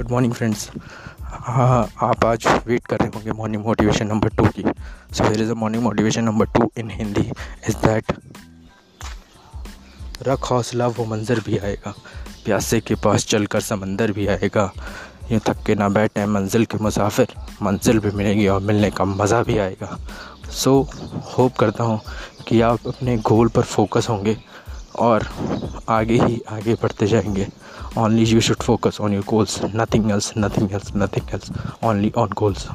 Good morning friends हाँ आप आज वेट कर रहे होंगे मॉर्निंग मोटिवेशन नंबर टू की। So there is a morning motivation number two in Hindi is that रख हौसला वो मंज़र भी आएगा। प्यासे के पास चल कर समंदर भी आएगा। यूँ थक के ना बैठे मंजिल के मुसाफिर। मंजिल भी मिलेगी और मिलने का मज़ा भी आएगा। सो so, होप करता हूँ कि आप अपने गोल पर फोकस होंगे। और आगे ही आगे बढ़ते जाएँगे। Only you should focus on your goals nothing else nothing else nothing else only on goals